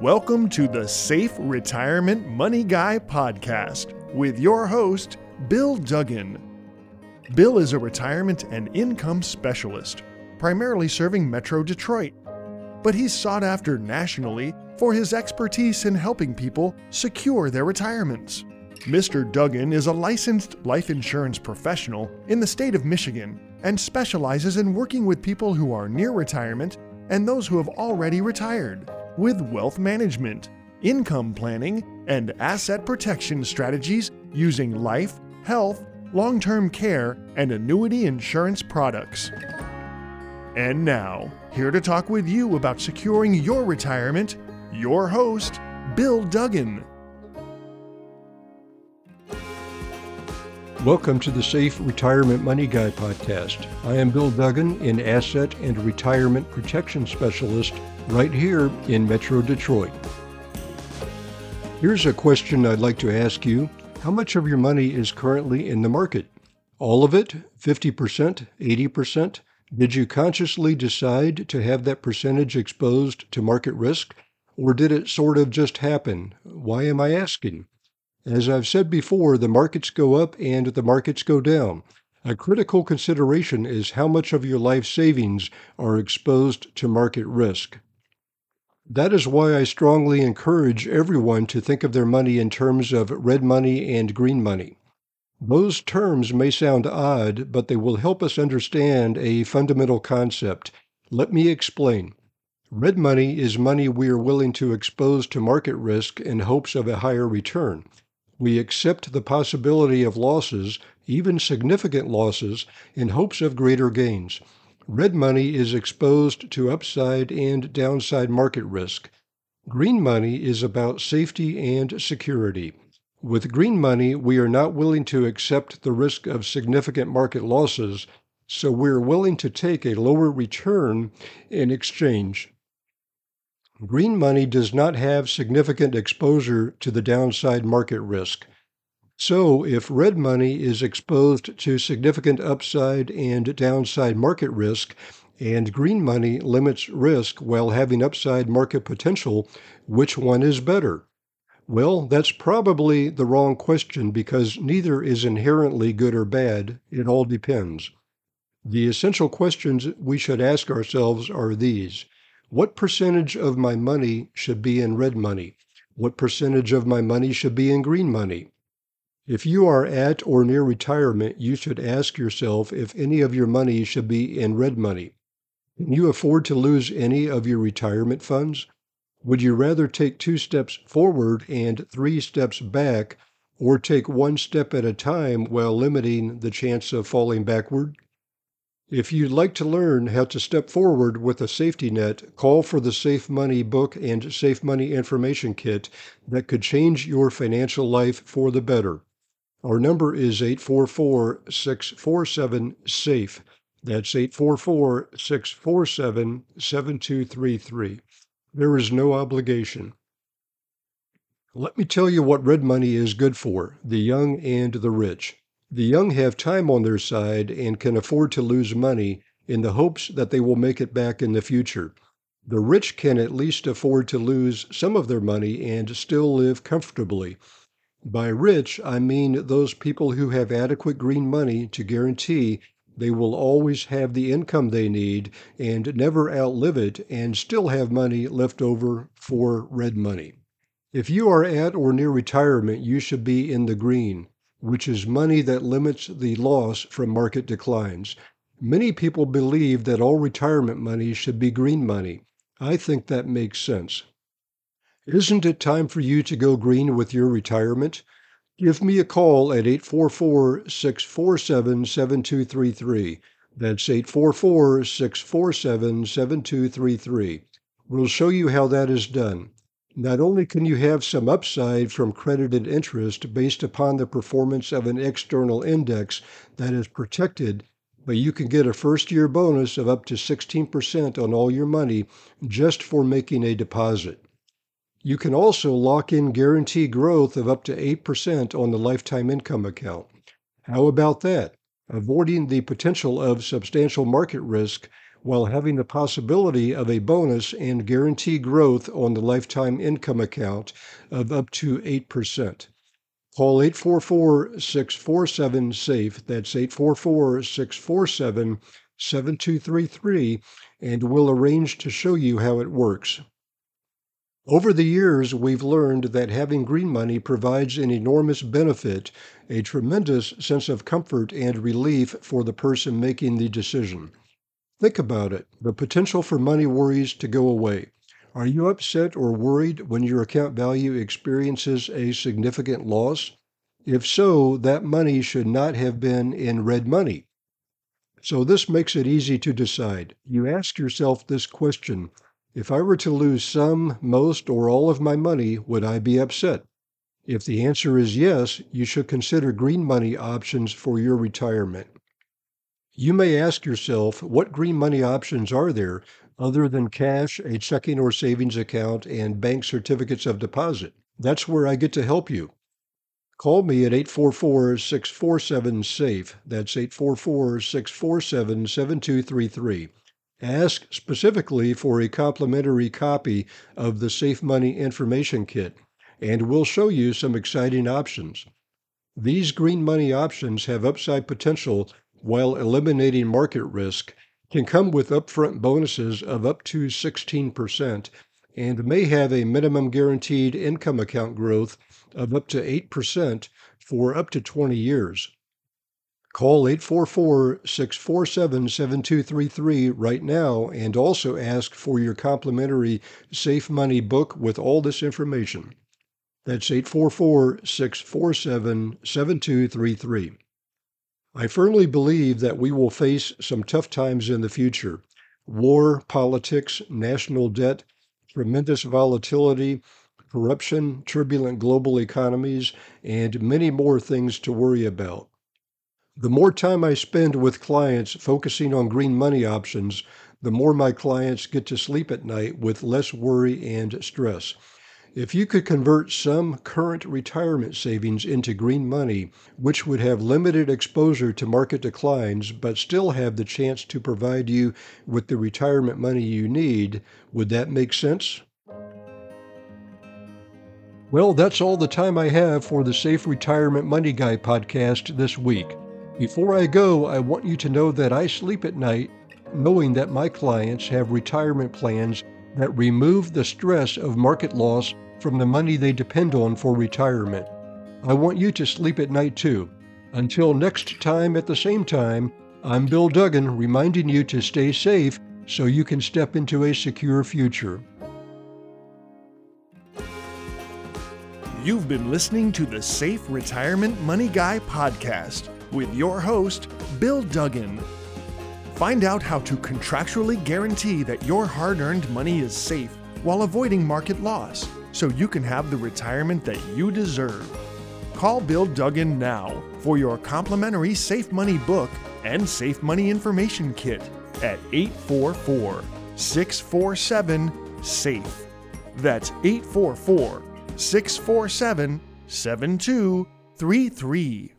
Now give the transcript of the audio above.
Welcome to the Safe Retirement Money Guy podcast with your host, Bill Duggan. Bill is a retirement and income specialist, primarily serving Metro Detroit, but he's sought after nationally for his expertise in helping people secure their retirements. Mr. Duggan is a licensed life insurance professional in the state of Michigan and specializes in working with people who are near retirement and those who have already retired with wealth management, income planning, and asset protection strategies using life, health, long term care, and annuity insurance products. And now, here to talk with you about securing your retirement, your host, Bill Duggan. Welcome to the Safe Retirement Money Guy podcast. I am Bill Duggan, an asset and retirement protection specialist right here in Metro Detroit. Here's a question I'd like to ask you How much of your money is currently in the market? All of it? 50%? 80%? Did you consciously decide to have that percentage exposed to market risk? Or did it sort of just happen? Why am I asking? As I've said before, the markets go up and the markets go down. A critical consideration is how much of your life savings are exposed to market risk. That is why I strongly encourage everyone to think of their money in terms of red money and green money. Those terms may sound odd, but they will help us understand a fundamental concept. Let me explain. Red money is money we are willing to expose to market risk in hopes of a higher return. We accept the possibility of losses, even significant losses, in hopes of greater gains. Red money is exposed to upside and downside market risk. Green money is about safety and security. With green money, we are not willing to accept the risk of significant market losses, so we're willing to take a lower return in exchange. Green money does not have significant exposure to the downside market risk. So, if red money is exposed to significant upside and downside market risk, and green money limits risk while having upside market potential, which one is better? Well, that's probably the wrong question because neither is inherently good or bad. It all depends. The essential questions we should ask ourselves are these What percentage of my money should be in red money? What percentage of my money should be in green money? If you are at or near retirement, you should ask yourself if any of your money should be in red money. Can you afford to lose any of your retirement funds? Would you rather take two steps forward and three steps back, or take one step at a time while limiting the chance of falling backward? If you'd like to learn how to step forward with a safety net, call for the Safe Money book and Safe Money information kit that could change your financial life for the better. Our number is 844 647 SAFE. That's 844 647 7233. There is no obligation. Let me tell you what red money is good for the young and the rich. The young have time on their side and can afford to lose money in the hopes that they will make it back in the future. The rich can at least afford to lose some of their money and still live comfortably. By rich, I mean those people who have adequate green money to guarantee they will always have the income they need and never outlive it and still have money left over for red money. If you are at or near retirement, you should be in the green, which is money that limits the loss from market declines. Many people believe that all retirement money should be green money. I think that makes sense. Isn't it time for you to go green with your retirement? Give me a call at 844 647 7233. That's 844 647 7233. We'll show you how that is done. Not only can you have some upside from credited interest based upon the performance of an external index that is protected, but you can get a first year bonus of up to 16% on all your money just for making a deposit. You can also lock in guaranteed growth of up to 8% on the lifetime income account. How about that? Avoiding the potential of substantial market risk while having the possibility of a bonus and guarantee growth on the lifetime income account of up to 8%. Call 844 647 SAFE. That's 844 647 7233, and we'll arrange to show you how it works. Over the years, we've learned that having green money provides an enormous benefit, a tremendous sense of comfort and relief for the person making the decision. Think about it the potential for money worries to go away. Are you upset or worried when your account value experiences a significant loss? If so, that money should not have been in red money. So, this makes it easy to decide. You ask yourself this question if I were to lose some, most, or all of my money, would I be upset? If the answer is yes, you should consider green money options for your retirement. You may ask yourself, what green money options are there other than cash, a checking or savings account, and bank certificates of deposit? That's where I get to help you. Call me at 844 647 SAFE. That's 844 647 7233. Ask specifically for a complimentary copy of the Safe Money Information Kit, and we'll show you some exciting options. These green money options have upside potential while eliminating market risk, can come with upfront bonuses of up to 16%, and may have a minimum guaranteed income account growth of up to 8% for up to 20 years. Call 844 647 7233 right now and also ask for your complimentary Safe Money book with all this information. That's 844 647 7233. I firmly believe that we will face some tough times in the future war, politics, national debt, tremendous volatility, corruption, turbulent global economies, and many more things to worry about. The more time I spend with clients focusing on green money options, the more my clients get to sleep at night with less worry and stress. If you could convert some current retirement savings into green money, which would have limited exposure to market declines but still have the chance to provide you with the retirement money you need, would that make sense? Well, that's all the time I have for the Safe Retirement Money Guy podcast this week. Before I go, I want you to know that I sleep at night knowing that my clients have retirement plans that remove the stress of market loss from the money they depend on for retirement. I want you to sleep at night too. Until next time at the same time, I'm Bill Duggan reminding you to stay safe so you can step into a secure future. You've been listening to the Safe Retirement Money Guy podcast with your host, Bill Duggan. Find out how to contractually guarantee that your hard earned money is safe while avoiding market loss so you can have the retirement that you deserve. Call Bill Duggan now for your complimentary Safe Money book and Safe Money Information Kit at 844 647 SAFE. That's 844 647 7233.